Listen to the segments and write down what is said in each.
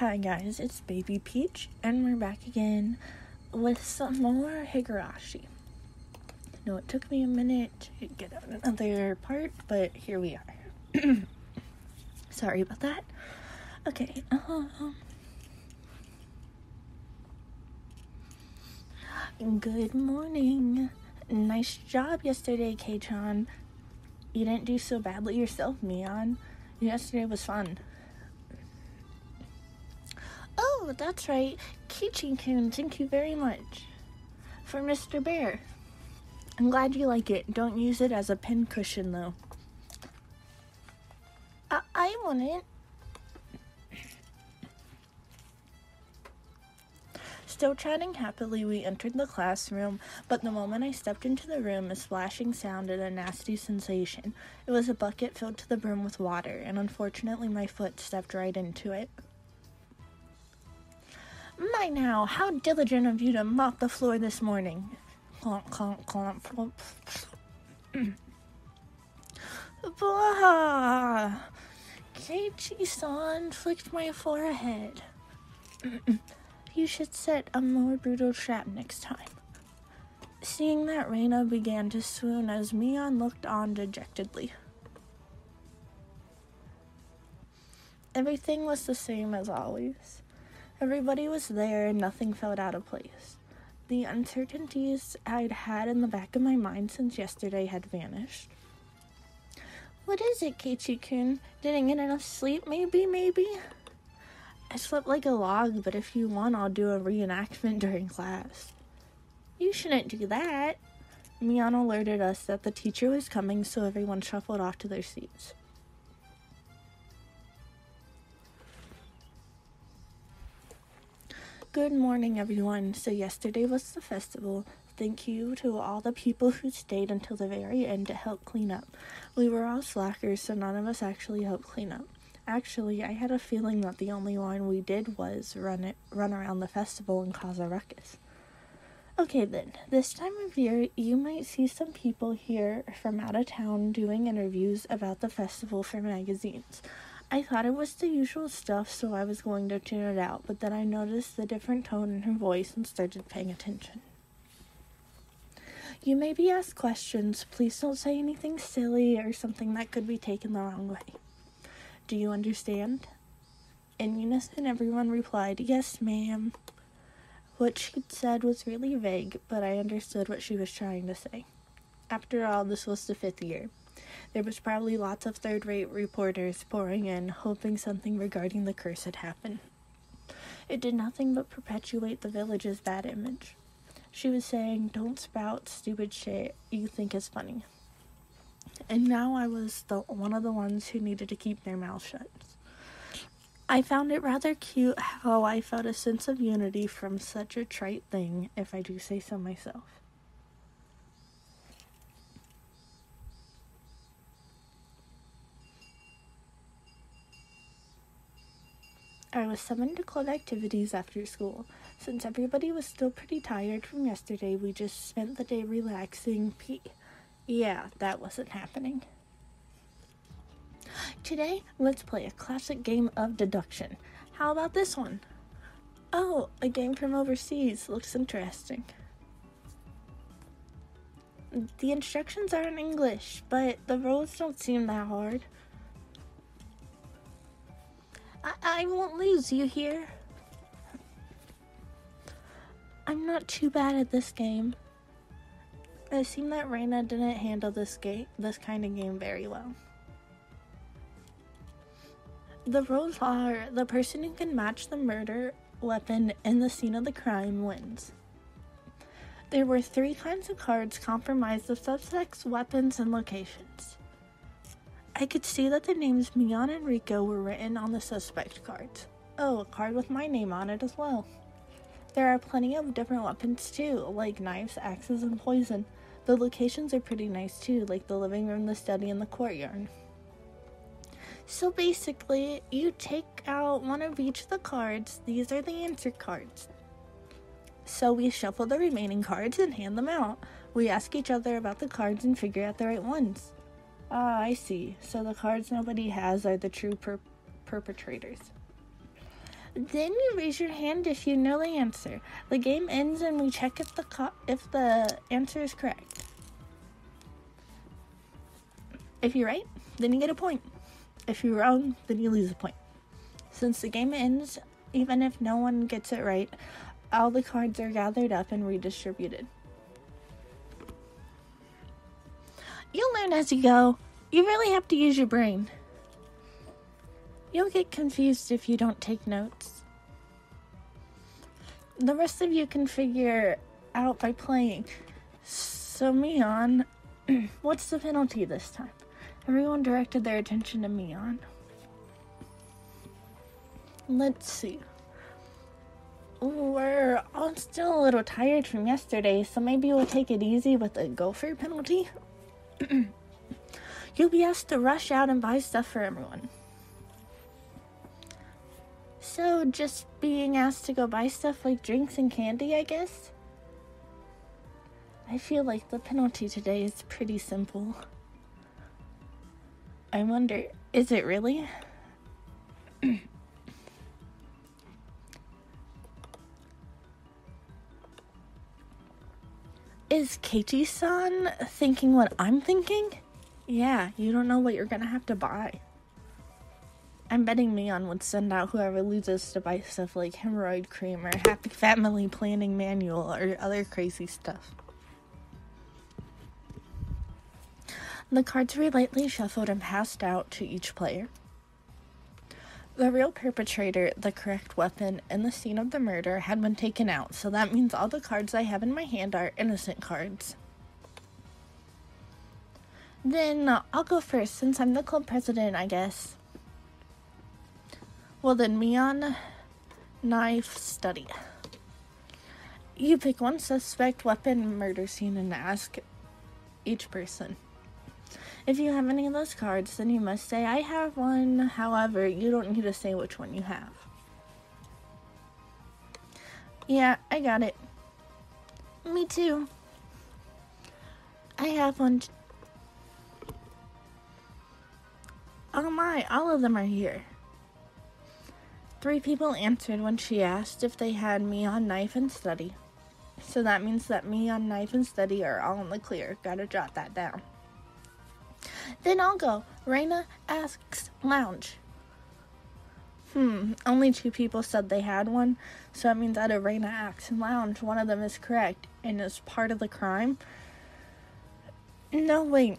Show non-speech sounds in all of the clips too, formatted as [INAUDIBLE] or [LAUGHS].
Hi guys, it's Baby Peach, and we're back again with some more Higurashi. No, it took me a minute to get out another part, but here we are. [CLEARS THROAT] Sorry about that. Okay, um. Good morning. Nice job yesterday, Kei-chan. You didn't do so badly yourself, Mion. Yesterday was fun. Oh, that's right. Keiichi-kun, thank you very much. For Mr. Bear. I'm glad you like it. Don't use it as a pin cushion, though. I, I want it. Still chatting happily, we entered the classroom, but the moment I stepped into the room, a splashing sound and a nasty sensation. It was a bucket filled to the brim with water, and unfortunately, my foot stepped right into it. My now, how diligent of you to mop the floor this morning. Clomp, clomp, clomp. Blah! Keiichi-san flicked my forehead. [SNIFFS] you should set a more brutal trap next time. Seeing that Rena began to swoon as Mion looked on dejectedly. Everything was the same as always. Everybody was there and nothing felt out of place. The uncertainties I'd had in the back of my mind since yesterday had vanished. What is it, Keiichi-kun? Didn't get enough sleep, maybe, maybe? I slept like a log, but if you want, I'll do a reenactment during class. You shouldn't do that. Mion alerted us that the teacher was coming, so everyone shuffled off to their seats. Good morning, everyone. So, yesterday was the festival. Thank you to all the people who stayed until the very end to help clean up. We were all slackers, so none of us actually helped clean up. Actually, I had a feeling that the only one we did was run it, run around the festival and cause a ruckus. Okay, then, this time of year, you might see some people here from out of town doing interviews about the festival for magazines. I thought it was the usual stuff, so I was going to tune it out, but then I noticed the different tone in her voice and started paying attention. You may be asked questions. Please don't say anything silly or something that could be taken the wrong way. Do you understand? In unison, everyone replied, Yes, ma'am. What she'd said was really vague, but I understood what she was trying to say. After all, this was the fifth year. There was probably lots of third rate reporters pouring in, hoping something regarding the curse had happened. It did nothing but perpetuate the village's bad image. She was saying, Don't spout stupid shit you think is funny. And now I was the one of the ones who needed to keep their mouth shut. I found it rather cute how I felt a sense of unity from such a trite thing, if I do say so myself. I was summoned to club activities after school. Since everybody was still pretty tired from yesterday, we just spent the day relaxing. P- yeah, that wasn't happening. Today, let's play a classic game of deduction. How about this one? Oh, a game from overseas. Looks interesting. The instructions are in English, but the rules don't seem that hard. I, won't lose, you hear? I'm not too bad at this game. It seemed that Reina didn't handle this game, this kind of game very well. The rules are the person who can match the murder weapon in the scene of the crime wins. There were three kinds of cards comprised of suspects, weapons, and locations. I could see that the names Mion and Rika were written on the suspect cards. Oh, a card with my name on it as well. There are plenty of different weapons too, like knives, axes, and poison. The locations are pretty nice too, like the living room, the study, and the courtyard. So basically, you take out one of each of the cards. These are the answer cards. So we shuffle the remaining cards and hand them out. We ask each other about the cards and figure out the right ones. Ah, I see. So the cards nobody has are the true per- perpetrators. Then you raise your hand if you know the answer. The game ends and we check if the co- if the answer is correct. If you're right, then you get a point. If you're wrong, then you lose a point. Since the game ends, even if no one gets it right, all the cards are gathered up and redistributed. You'll learn as you go. You really have to use your brain. You'll get confused if you don't take notes. The rest of you can figure out by playing. So, Mion, [CLEARS THROAT] what's the penalty this time? Everyone directed their attention to Mion. Let's see. We're all still a little tired from yesterday, so maybe we'll take it easy with a gopher penalty. [CLEARS THROAT] You'll be asked to rush out and buy stuff for everyone. So, just being asked to go buy stuff like drinks and candy, I guess? I feel like the penalty today is pretty simple. I wonder, is it really? [CLEARS THROAT] is Keiichi san thinking what I'm thinking? Yeah, you don't know what you're gonna have to buy. I'm betting Mion would send out whoever loses to buy stuff like hemorrhoid cream or happy family planning manual or other crazy stuff. The cards were lightly shuffled and passed out to each player. The real perpetrator, the correct weapon, and the scene of the murder had been taken out, so that means all the cards I have in my hand are innocent cards. Then uh, I'll go first since I'm the club president, I guess. Well, then, Mion, knife, study. You pick one suspect, weapon, murder scene, and ask each person. If you have any of those cards, then you must say, I have one. However, you don't need to say which one you have. Yeah, I got it. Me too. I have one. Oh my, all of them are here. Three people answered when she asked if they had Mion knife and study. So that means that Mion knife and study are all in the clear. Gotta jot that down. Then I'll go. Rena asks lounge. Hmm, only two people said they had one, so that means out of Rena asks lounge, one of them is correct and is part of the crime. No, wait.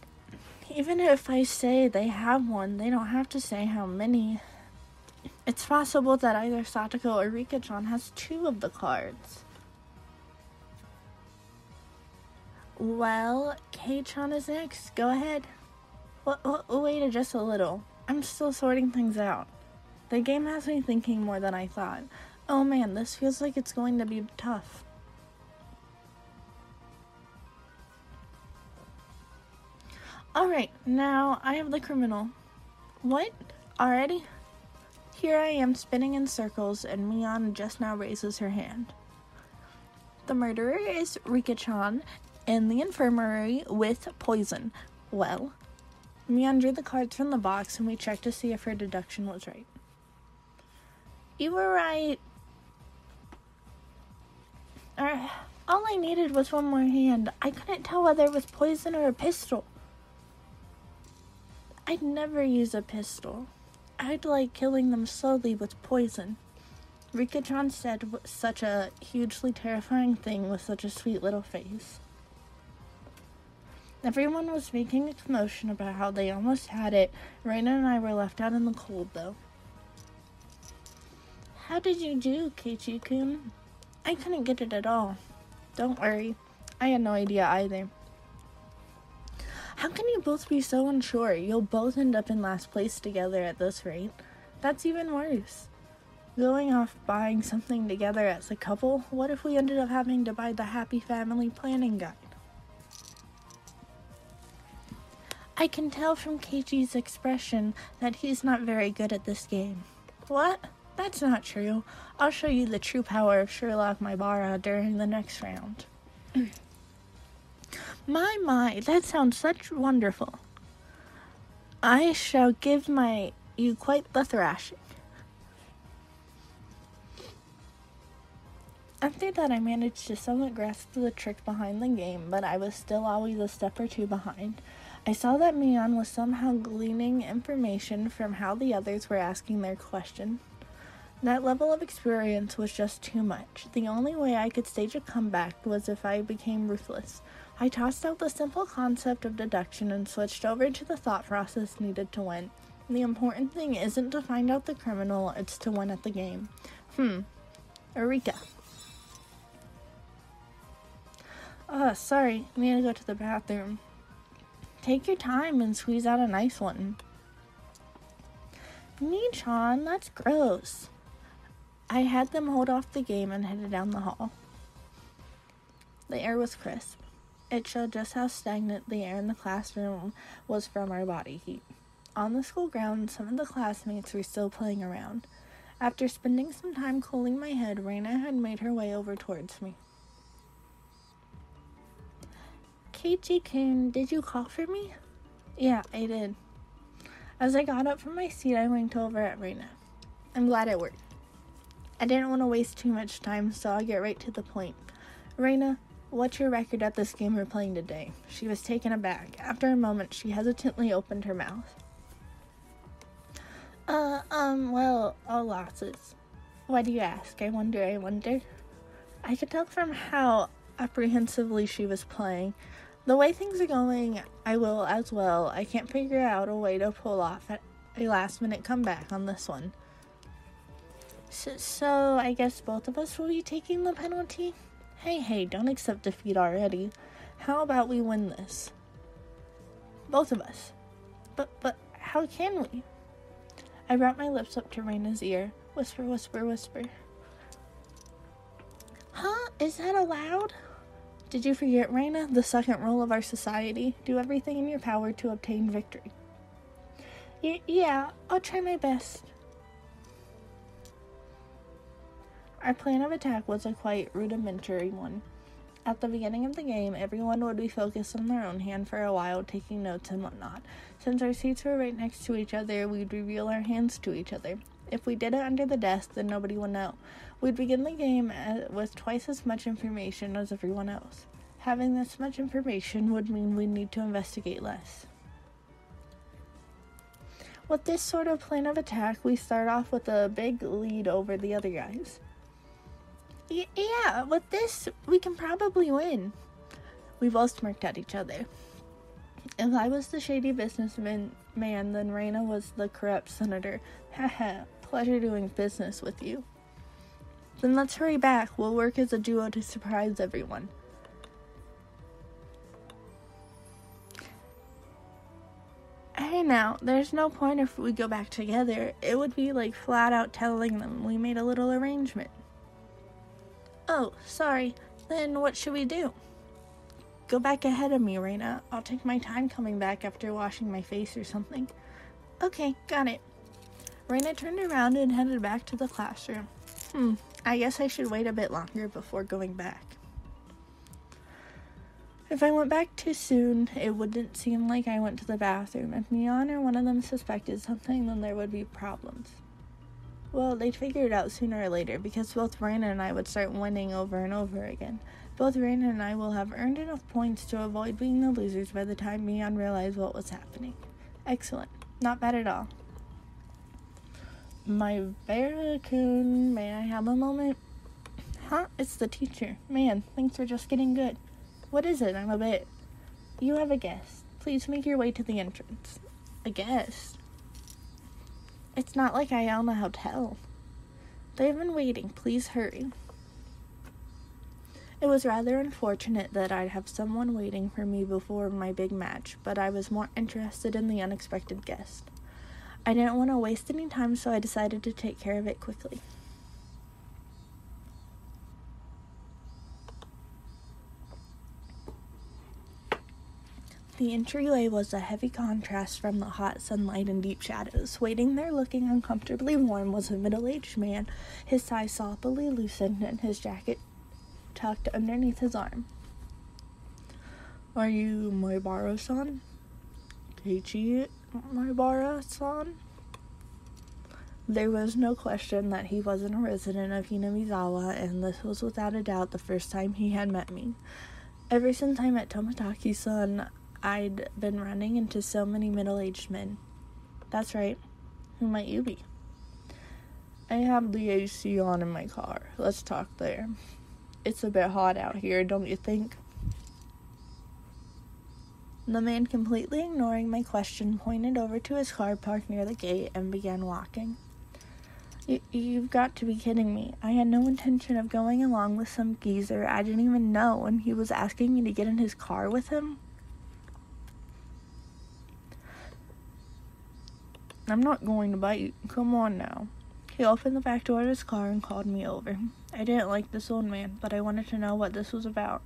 Even if I say they have one, they don't have to say how many. It's possible that either Satoko or Rika-chan has two of the cards. Well, Kei-chan is next. Go ahead. Wait just a little. I'm still sorting things out. The game has me thinking more than I thought. Oh man, this feels like it's going to be tough. Alright, now I have the criminal. What? Already? Here I am spinning in circles, and Mion just now raises her hand. The murderer is Rika-chan in the infirmary with poison. Well, Mion drew the cards from the box and we checked to see if her deduction was right. You were right. All I needed was one more hand. I couldn't tell whether it was poison or a pistol. I'd never use a pistol. I'd like killing them slowly with poison. Rika-chan said such a hugely terrifying thing with such a sweet little face. Everyone was making a commotion about how they almost had it. Rena and I were left out in the cold, though. How did you do, Keiichi-kun? I couldn't get it at all. Don't worry. I had no idea either. How can you both be so unsure? You'll both end up in last place together at this rate. That's even worse. Going off buying something together as a couple, what if we ended up having to buy the Happy Family Planning Guide? I can tell from Keiichi's expression that he's not very good at this game. What? That's not true. I'll show you the true power of Sherlock Maebara during the next round. [CLEARS THROAT] my, my, that sounds such wonderful. I shall give my you quite the thrashing. After that, I managed to somewhat grasp the trick behind the game, but I was still always a step or two behind. I saw that Mion was somehow gleaning information from how the others were asking their question. That level of experience was just too much. The only way I could stage a comeback was if I became ruthless. I tossed out the simple concept of deduction and switched over to the thought process needed to win. The important thing isn't to find out the criminal, it's to win at the game. Hmm. Eureka. Oh, sorry. I need to go to the bathroom. Take your time and squeeze out a nice one. Me, Sean, that's gross. I had them hold off the game and headed down the hall. The air was crisp. It showed just how stagnant the air in the classroom was from our body heat. On the school grounds, some of the classmates were still playing around. After spending some time cooling my head, Rena had made her way over towards me. Keiichi Kun, did you call for me? Yeah, I did. As I got up from my seat, I winked over at Rena. I'm glad it worked. I didn't want to waste too much time, so I'll get right to the point. Rena, what's your record at this game we're playing today? She was taken aback. After a moment, she hesitantly opened her mouth. Uh, um, well, all losses. Why do you ask? I wonder, I wonder. I could tell from how apprehensively she was playing the way things are going, I will as well. I can't figure out a way to pull off a last minute comeback on this one. So, so, I guess both of us will be taking the penalty? Hey, hey, don't accept defeat already. How about we win this? Both of us. But, but, how can we? I brought my lips up to Rena's ear. Whisper, whisper, whisper. Huh? Is that allowed? Did you forget, Rena? The second rule of our society do everything in your power to obtain victory. Y- yeah, I'll try my best. Our plan of attack was a quite rudimentary one. At the beginning of the game, everyone would be focused on their own hand for a while, taking notes and whatnot. Since our seats were right next to each other, we'd reveal our hands to each other. If we did it under the desk, then nobody would know. We'd begin the game with twice as much information as everyone else. Having this much information would mean we'd need to investigate less. With this sort of plan of attack, we start off with a big lead over the other guys. Y- yeah, with this, we can probably win. We both smirked at each other. If I was the shady businessman man, then Rena was the corrupt senator. [LAUGHS] Haha, pleasure doing business with you. Then let's hurry back. We'll work as a duo to surprise everyone. Hey now, there's no point if we go back together. It would be like flat out telling them we made a little arrangement. Oh, sorry. Then what should we do? Go back ahead of me, Rena. I'll take my time coming back after washing my face or something. Okay, got it. Rena turned around and headed back to the classroom. Hmm, I guess I should wait a bit longer before going back. If I went back too soon, it wouldn't seem like I went to the bathroom. If Mion or one of them suspected something, then there would be problems. Well, they'd figure it out sooner or later because both Rena and I would start winning over and over again. Both Rena and I will have earned enough points to avoid being the losers by the time Mion realized what was happening. Excellent. Not bad at all. My Barracoon, may I have a moment? Huh? It's the teacher. Man, things are just getting good. What is it? I'm a bit. You have a guest. Please make your way to the entrance. A guest? It's not like I own a hotel. They've been waiting. Please hurry. It was rather unfortunate that I'd have someone waiting for me before my big match, but I was more interested in the unexpected guest. I didn't want to waste any time, so I decided to take care of it quickly. The entryway was a heavy contrast from the hot sunlight and deep shadows. Waiting there, looking uncomfortably warm, was a middle aged man, his tie sloppily loosened and his jacket tucked underneath his arm. Are you Maebara san? Keiichi Maebara san? There was no question that he wasn't a resident of Hinamizawa, and this was without a doubt the first time he had met me. Ever since I met Tomitake-san, I'd been running into so many middle-aged men. That's right. Who might you be? I have the AC on in my car. Let's talk there. It's a bit hot out here, don't you think? The man, completely ignoring my question, pointed over to his car parked near the gate and began walking. You've got to be kidding me. I had no intention of going along with some geezer I didn't even know, and he was asking me to get in his car with him? I'm not going to bite. Come on now. He opened the back door of his car and called me over. I didn't like this old man, but I wanted to know what this was about.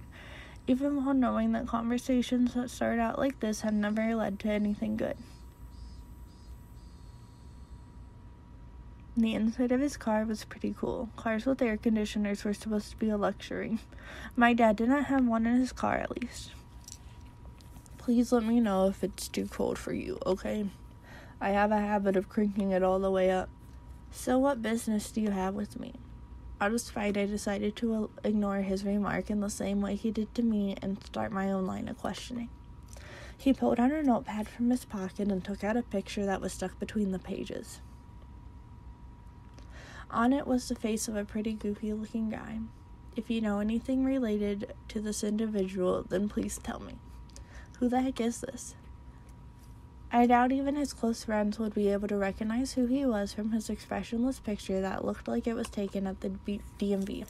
Even while knowing that conversations that start out like this have never led to anything good. The inside of his car was pretty cool. Cars with air conditioners were supposed to be a luxury. My dad didn't have one in his car, at least. Please let me know if it's too cold for you, okay? I have a habit of cranking it all the way up. So, what business do you have with me? Out I decided to uh, ignore his remark in the same way he did to me and start my own line of questioning. He pulled out a notepad from his pocket and took out a picture that was stuck between the pages. On it was the face of a pretty goofy looking guy. If you know anything related to this individual, then please tell me. Who the heck is this? I doubt even his close friends would be able to recognize who he was from his expressionless picture that looked like it was taken at the DMV.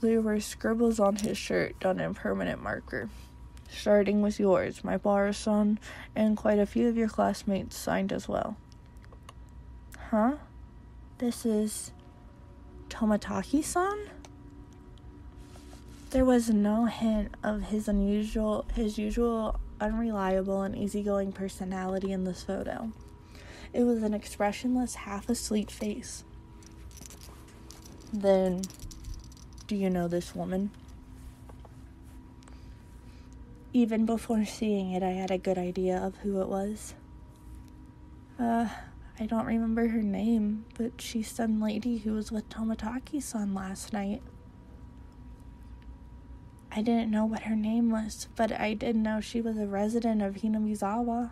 There were scribbles on his shirt done in permanent marker, starting with yours, Maebara-san, and quite a few of your classmates signed as well. Huh? This is Tomitake san? There was no hint of his unusual his usual unreliable and easygoing personality in this photo. It was an expressionless, half asleep face. Then, do you know this woman? Even before seeing it, I had a good idea of who it was. Uh, I don't remember her name, but she's some lady who was with Tomitake san last night. I didn't know what her name was, but I did know she was a resident of Hinamizawa.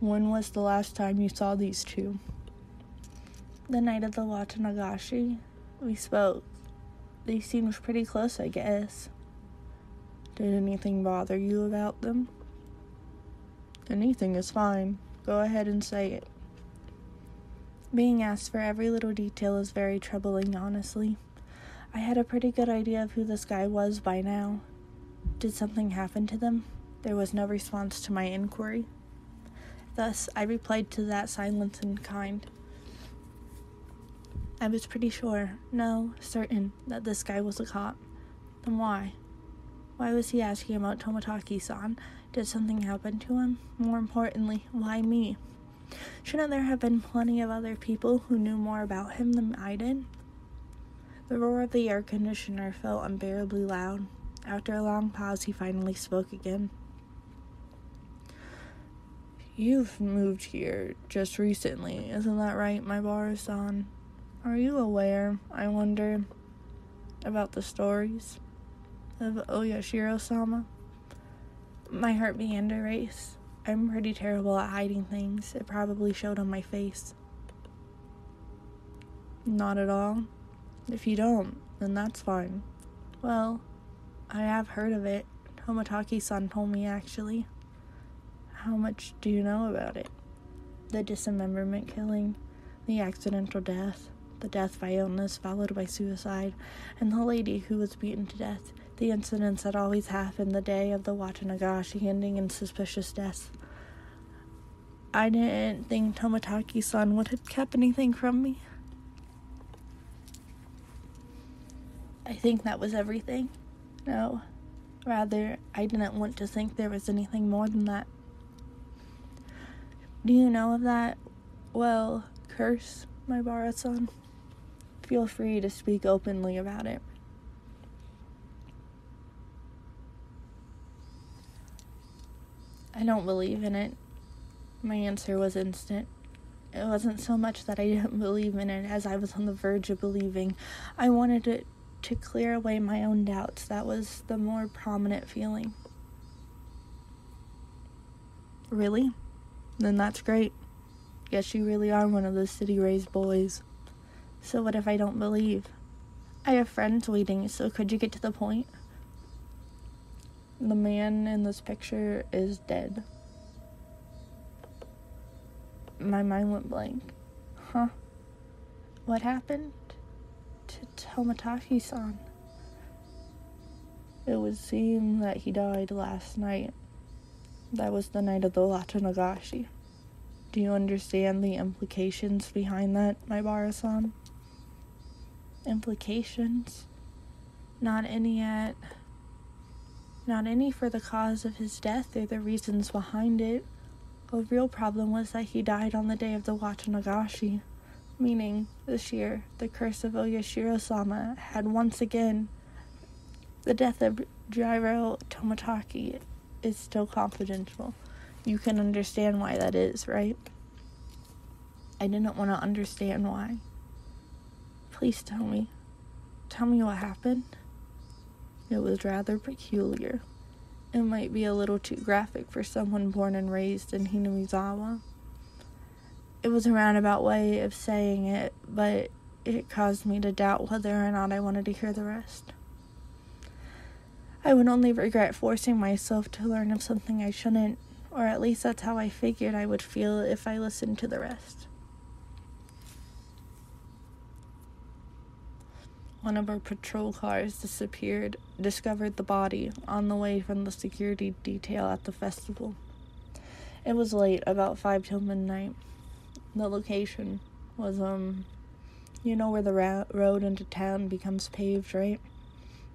When was the last time you saw these two? The night of the Watanagashi. We spoke. They seemed pretty close, I guess. Did anything bother you about them? Anything is fine. Go ahead and say it. Being asked for every little detail is very troubling, honestly. I had a pretty good idea of who this guy was by now. Did something happen to them? There was no response to my inquiry. Thus, I replied to that silence in kind. I was pretty sure, no, certain, that this guy was a cop. Then why? Why was he asking about Tomitake san? Did something happen to him? More importantly, why me? Shouldn't there have been plenty of other people who knew more about him than I did? The roar of the air conditioner felt unbearably loud. After a long pause, he finally spoke again. You've moved here just recently, isn't that right, Maebara-san? Are you aware, I wonder, about the stories of Oyashiro-sama? My heart began to race. I'm pretty terrible at hiding things. It probably showed on my face. Not at all. If you don't, then that's fine. Well, I have heard of it. Tomitake san told me actually. How much do you know about it? The dismemberment killing, the accidental death, the death by illness followed by suicide, and the lady who was beaten to death, the incidents that always happen the day of the Watanagashi ending in suspicious deaths. I didn't think Tomitake san would have kept anything from me. I think that was everything. No, rather, I didn't want to think there was anything more than that. Do you know of that? Well, curse, Maebara-san. Feel free to speak openly about it. I don't believe in it. My answer was instant. It wasn't so much that I didn't believe in it as I was on the verge of believing. I wanted it to clear away my own doubts. That was the more prominent feeling. Really? Then that's great. Guess you really are one of those city raised boys. So, what if I don't believe? I have friends waiting, so could you get to the point? The man in this picture is dead. My mind went blank. Huh? What happened to Tomitake san? It would seem that he died last night. That was the night of the Watanagashi. Do you understand the implications behind that, Maebarasan? Implications? Not any yet. Not any for the cause of his death or the reasons behind it. The real problem was that he died on the day of the Watanagashi, meaning this year the curse of Oyashiro sama had once again. The death of Jiro Tomitake is still confidential. You can understand why that is, right? I didn't want to understand why. Please tell me. Tell me what happened. It was rather peculiar. It might be a little too graphic for someone born and raised in Hinamizawa. It was a roundabout way of saying it, but it caused me to doubt whether or not I wanted to hear the rest. I would only regret forcing myself to learn of something I shouldn't, or at least that's how I figured I would feel if I listened to the rest. One of our patrol cars disappeared, discovered the body on the way from the security detail at the festival. It was late, about 5 till midnight. The location was, um, you know where the ra- road into town becomes paved, right?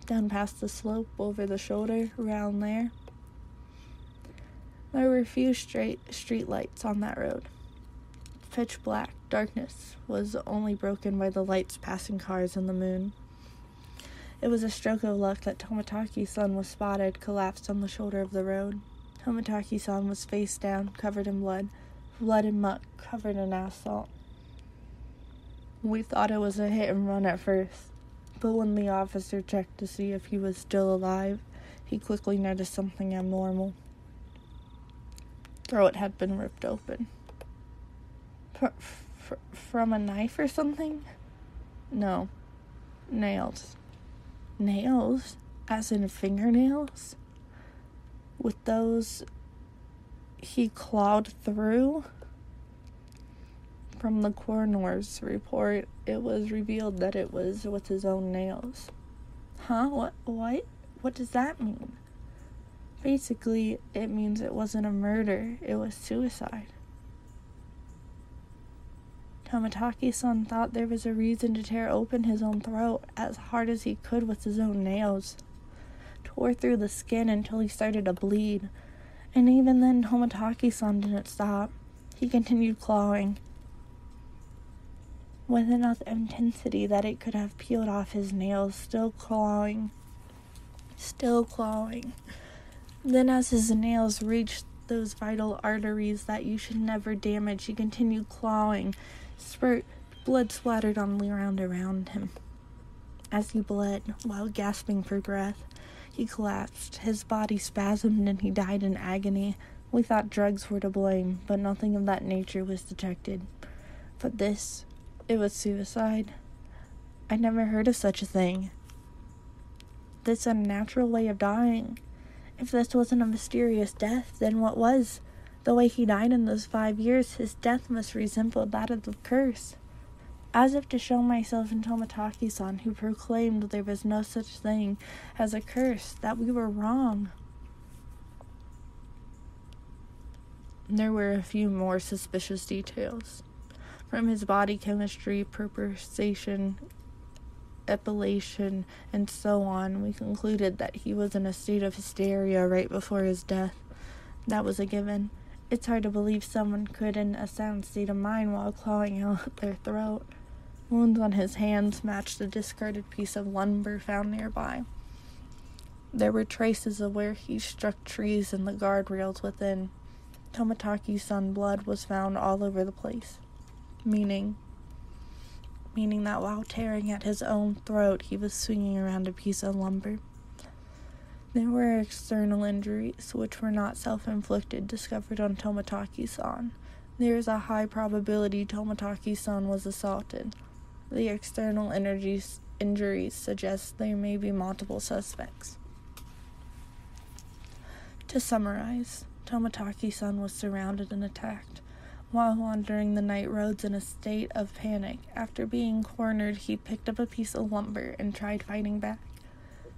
Down past the slope, over the shoulder, around there. There were a few straight street lights on that road. Pitch black darkness was only broken by the lights passing cars and the moon. It was a stroke of luck that Tomitake-san was spotted collapsed on the shoulder of the road. Tomitake-san was face down, covered in blood, blood and muck covered in asphalt. We thought it was a hit and run at first, but when the officer checked to see if he was still alive, he quickly noticed something abnormal throat had been ripped open. from a knife or something? No. Nails. Nails? As in fingernails? With those he clawed through? From the coroner's report, it was revealed that it was with his own nails. Huh? What? What? What does that mean? Basically, it means it wasn't a murder, it was suicide. Tomitake san thought there was a reason to tear open his own throat as hard as he could with his own nails. Tore through the skin until he started to bleed. And even then, Tomitake san didn't stop. He continued clawing. With enough intensity that it could have peeled off his nails, still clawing. Still clawing. Then, as his nails reached those vital arteries that you should never damage, he continued clawing. Spurt blood splattered on the ground around him. As he bled, while gasping for breath, he collapsed. His body spasmed and he died in agony. We thought drugs were to blame, but nothing of that nature was detected. But this, it was suicide. I never heard of such a thing. This unnatural way of dying. If this wasn't a mysterious death, then what was? The way he died in those five years, his death must resemble that of the curse. As if to show myself and Tomitake san, who proclaimed there was no such thing as a curse, that we were wrong. There were a few more suspicious details. From his body chemistry, perspiration, epilation, and so on, we concluded that he was in a state of hysteria right before his death. That was a given. It's hard to believe someone could, in a sound state of mind, while clawing out their throat. Wounds on his hands matched a discarded piece of lumber found nearby. There were traces of where he struck trees and the guardrails within. Tomitake's son blood was found all over the place, meaning meaning that while tearing at his own throat, he was swinging around a piece of lumber. There were external injuries, which were not self inflicted, discovered on Tomitake san. There is a high probability Tomitake san was assaulted. The external injuries suggest there may be multiple suspects. To summarize, Tomitake san was surrounded and attacked. While wandering the night roads in a state of panic, after being cornered, he picked up a piece of lumber and tried fighting back.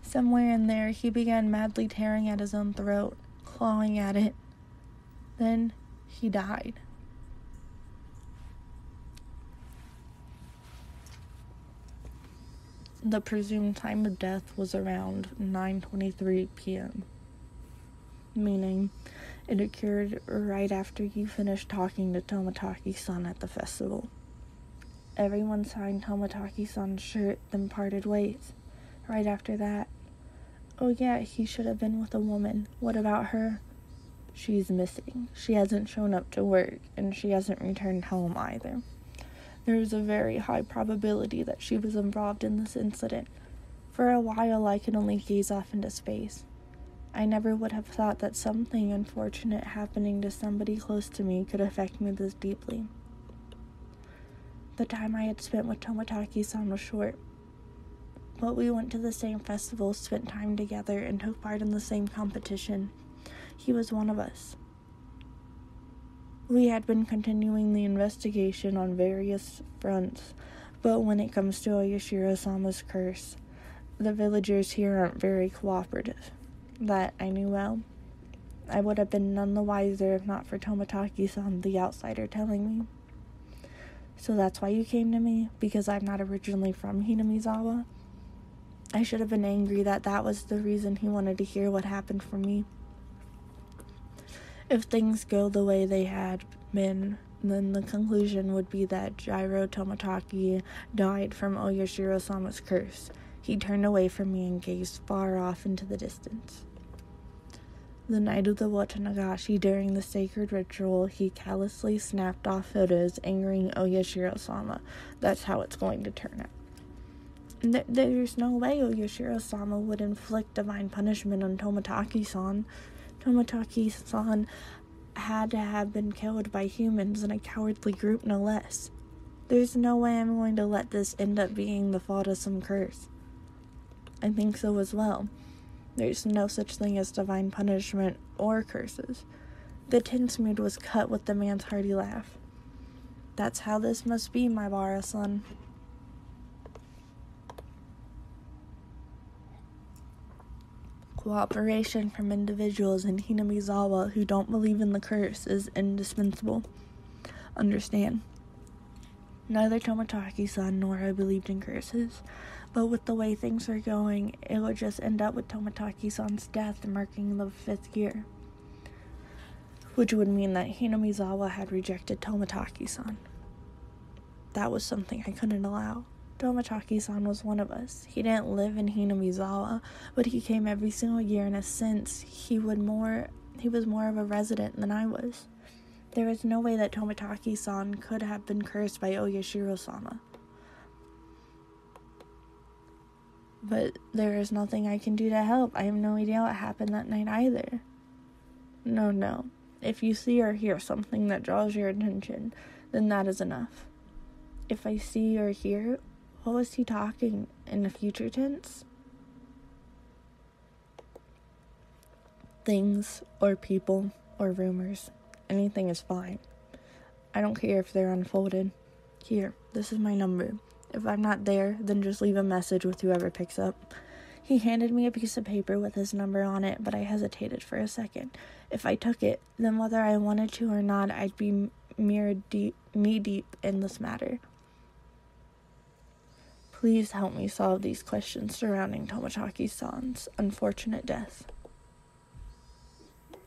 Somewhere in there, he began madly tearing at his own throat, clawing at it. Then he died. The presumed time of death was around 9:23 p.m. Meaning it occurred right after you finished talking to Tomitake-san at the festival. Everyone signed Tomitake-san's shirt, then parted ways. Right after that, oh yeah, he should have been with a woman. What about her? She's missing. She hasn't shown up to work, and she hasn't returned home either. There is a very high probability that she was involved in this incident. For a while, I could only gaze off into space. I never would have thought that something unfortunate happening to somebody close to me could affect me this deeply. The time I had spent with Tomitake san was short, but we went to the same festival, spent time together, and took part in the same competition. He was one of us. We had been continuing the investigation on various fronts, but when it comes to Oyashiro Sama's curse, the villagers here aren't very cooperative that I knew well. I would have been none the wiser if not for Tomitake san, the outsider, telling me. So that's why you came to me? Because I'm not originally from Hinamizawa? I should have been angry that that was the reason he wanted to hear what happened for me. If things go the way they had been, then the conclusion would be that Jiro Tomitake died from Oyashiro Sama's curse. He turned away from me and gazed far off into the distance. The night of the Watanagashi, during the sacred ritual, he callously snapped off photos angering Oyashiro sama. That's how it's going to turn out. there's no way Oyashiro sama would inflict divine punishment on Tomitake Tomitake san had to have been killed by humans in a cowardly group, no less. There's no way I'm going to let this end up being the fault of some curse. I think so as well. There's no such thing as divine punishment or curses. The tense mood was cut with the man's hearty laugh. That's how this must be, Maebara-san. Cooperation from individuals in Hinamizawa who don't believe in the curse is indispensable. Understand. Neither Tomitake san nor I believed in curses. But with the way things are going, it would just end up with Tomitake san's death marking the fifth year. Which would mean that Hinamizawa had rejected Tomitake san. That was something I couldn't allow. Tomitake san was one of us. He didn't live in Hinamizawa, but he came every single year in a sense he would more he was more of a resident than I was. There was no way that Tomitake san could have been cursed by Oyashiro sama. but there is nothing I can do to help. I have no idea what happened that night either. No, no. If you see or hear something that draws your attention, then that is enough. If I see or hear, what was he talking in the future tense? Things or people or rumors. Anything is fine. I don't care if they're unfolded. Here, this is my number. If I'm not there, then just leave a message with whoever picks up. He handed me a piece of paper with his number on it, but I hesitated for a second. If I took it, then whether I wanted to or not, I'd be mere deep, knee deep in this matter. Please help me solve these questions surrounding Tomitake san's unfortunate death.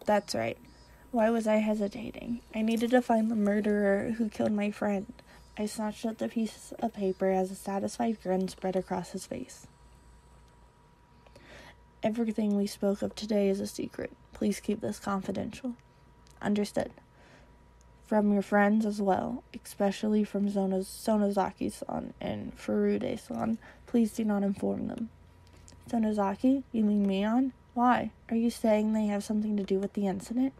That's right. Why was I hesitating? I needed to find the murderer who killed my friend. I snatched at the piece of paper as a satisfied grin spread across his face. Everything we spoke of today is a secret. Please keep this confidential. Understood. From your friends as well, especially from Zona's Sonozaki-san and Furude-san, please do not inform them. Sonozaki? You mean Mion? Why? Are you saying they have something to do with the incident?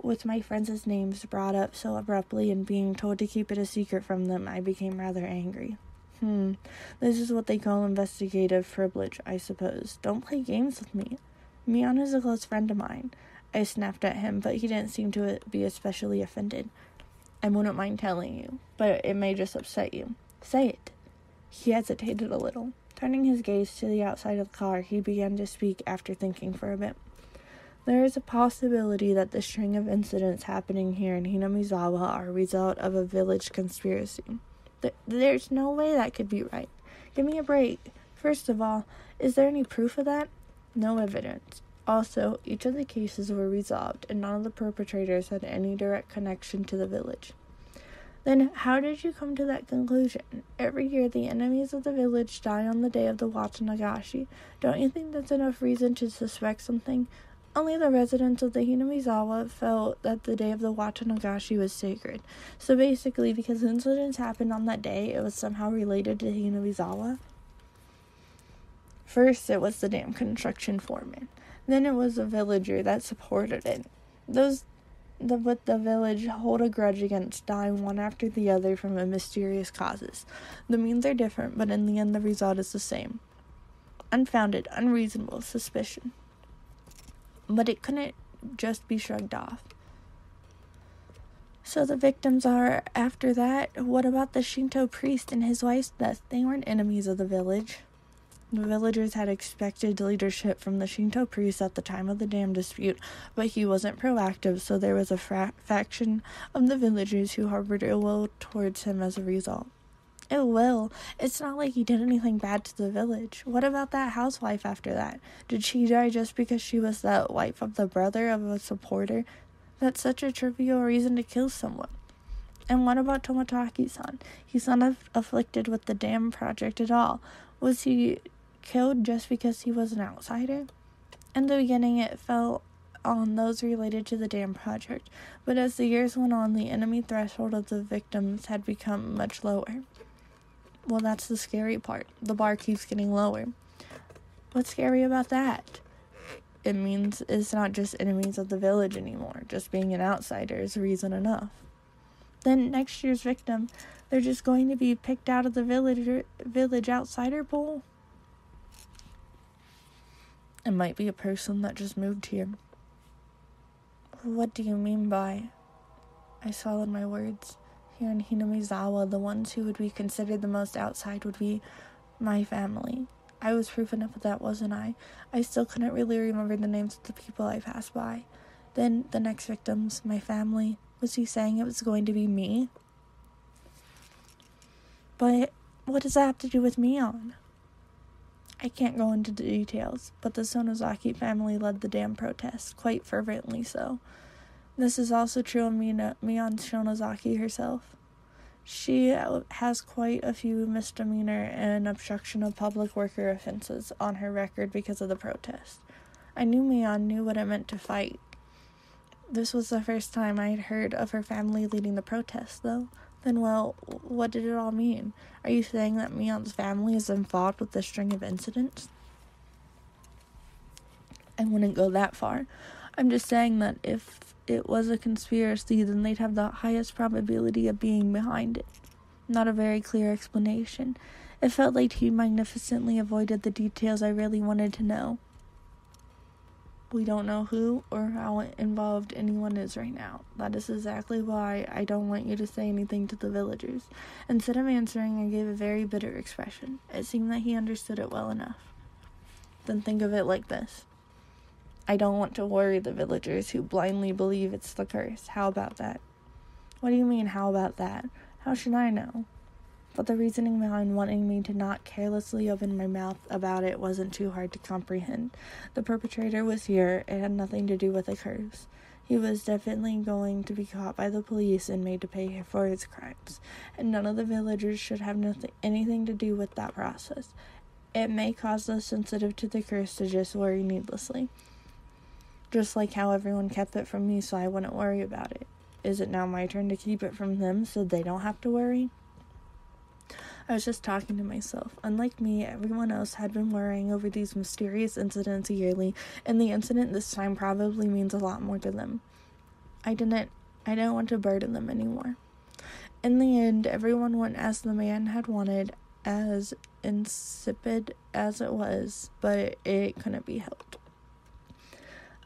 With my friends' names brought up so abruptly and being told to keep it a secret from them, I became rather angry. Hmm, this is what they call investigative privilege, I suppose. Don't play games with me. Mion is a close friend of mine. I snapped at him, but he didn't seem to be especially offended. I wouldn't mind telling you, but it may just upset you. Say it. He hesitated a little. Turning his gaze to the outside of the car, he began to speak after thinking for a bit. There is a possibility that the string of incidents happening here in Hinamizawa are a result of a village conspiracy. Th- there's no way that could be right. Give me a break. First of all, is there any proof of that? No evidence. Also, each of the cases were resolved, and none of the perpetrators had any direct connection to the village. Then, how did you come to that conclusion? Every year, the enemies of the village die on the day of the Watanagashi. Don't you think that's enough reason to suspect something? Only the residents of the Hinamizawa felt that the day of the Watanagashi was sacred. So basically, because incidents happened on that day, it was somehow related to Hinamizawa. First, it was the damn construction foreman. Then it was a villager that supported it. Those the but the village hold a grudge against dying one after the other from mysterious causes. The means are different, but in the end the result is the same. Unfounded, unreasonable suspicion but it couldn't just be shrugged off. So the victims are, after that, what about the Shinto priest and his wife's death? They weren't enemies of the village. The villagers had expected leadership from the Shinto priest at the time of the dam dispute, but he wasn't proactive, so there was a fra- faction of the villagers who harbored ill will towards him as a result. Ill will. It's not like he did anything bad to the village. What about that housewife after that? Did she die just because she was the wife of the brother of a supporter? That's such a trivial reason to kill someone. And what about Tomitake san? He's not aff- afflicted with the dam project at all. Was he killed just because he was an outsider? In the beginning, it fell on those related to the dam project, but as the years went on, the enemy threshold of the victims had become much lower. Well, that's the scary part. The bar keeps getting lower. What's scary about that? It means it's not just enemies of the village anymore. Just being an outsider is reason enough. Then next year's victim, they're just going to be picked out of the village village outsider pool. It might be a person that just moved here. What do you mean by? I swallowed my words here in Hinamizawa, the ones who would be considered the most outside would be my family. I was proof enough of that, wasn't I? I still couldn't really remember the names of the people I passed by. Then the next victims, my family. Was he saying it was going to be me? But what does that have to do with Mion? I can't go into the details, but the Sonozaki family led the dam protest, quite fervently so. This is also true of Mina, Mion Sonozaki herself. She uh, has quite a few misdemeanor and obstruction of public worker offenses on her record because of the protest. I knew Mion knew what it meant to fight. This was the first time I had heard of her family leading the protest, though. Then, well, what did it all mean? Are you saying that Mion's family is involved with the string of incidents? I wouldn't go that far. I'm just saying that if it was a conspiracy, then they'd have the highest probability of being behind it. Not a very clear explanation. It felt like he magnificently avoided the details I really wanted to know. We don't know who or how involved anyone is right now. That is exactly why I don't want you to say anything to the villagers. Instead of answering, I gave a very bitter expression. It seemed that he understood it well enough. Then think of it like this I don't want to worry the villagers who blindly believe it's the curse. How about that? What do you mean, how about that? How should I know? But the reasoning behind wanting me to not carelessly open my mouth about it wasn't too hard to comprehend. The perpetrator was here, it had nothing to do with the curse. He was definitely going to be caught by the police and made to pay for his crimes, and none of the villagers should have nothing anything to do with that process. It may cause those sensitive to the curse to just worry needlessly. Just like how everyone kept it from me so I wouldn't worry about it. Is it now my turn to keep it from them so they don't have to worry? I was just talking to myself. Unlike me, everyone else had been worrying over these mysterious incidents yearly, and the incident this time probably means a lot more to them. I didn't I didn't want to burden them anymore. In the end, everyone went as the man had wanted, as insipid as it was, but it couldn't be helped.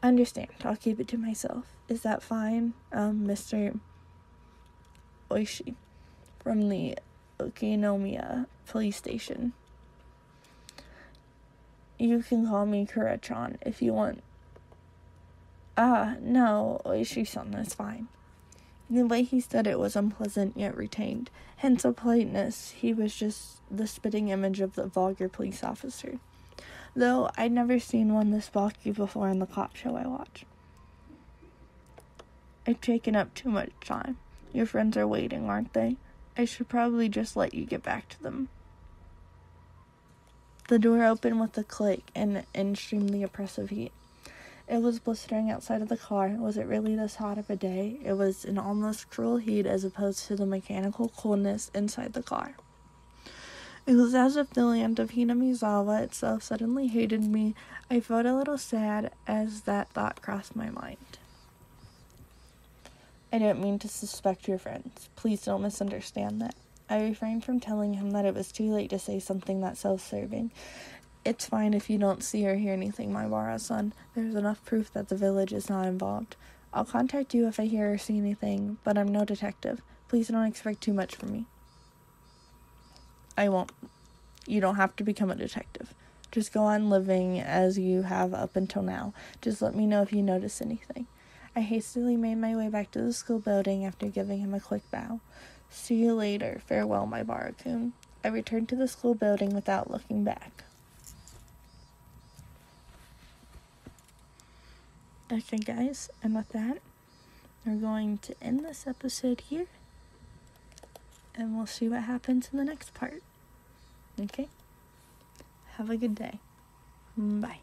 I understand. I'll keep it to myself. Is that fine, um, Mr. Oishi from the Okinomiya police station? You can call me Kurachan if you want. Ah, no, Oishi-san, that's fine. The way he said it was unpleasant yet retained, hence a politeness. He was just the spitting image of the vulgar police officer. Though I'd never seen one this balky before in the cop show I watch. I've taken up too much time. Your friends are waiting, aren't they? I should probably just let you get back to them. The door opened with a click and in streamed the oppressive heat. It was blistering outside of the car. Was it really this hot of a day? It was an almost cruel heat as opposed to the mechanical coolness inside the car. It was as if the land of Hinamizawa itself suddenly hated me. I felt a little sad as that thought crossed my mind. I don't mean to suspect your friends. Please don't misunderstand that. I refrained from telling him that it was too late to say something that self serving. It's fine if you don't see or hear anything, my Maebara-san. There's enough proof that the village is not involved. I'll contact you if I hear or see anything, but I'm no detective. Please don't expect too much from me. I won't. You don't have to become a detective. Just go on living as you have up until now. Just let me know if you notice anything. I hastily made my way back to the school building after giving him a quick bow. See you later. Farewell, Maebara-kun. I returned to the school building without looking back. Okay, guys, and with that, we're going to end this episode here, and we'll see what happens in the next part. Okay? Have a good day. Bye.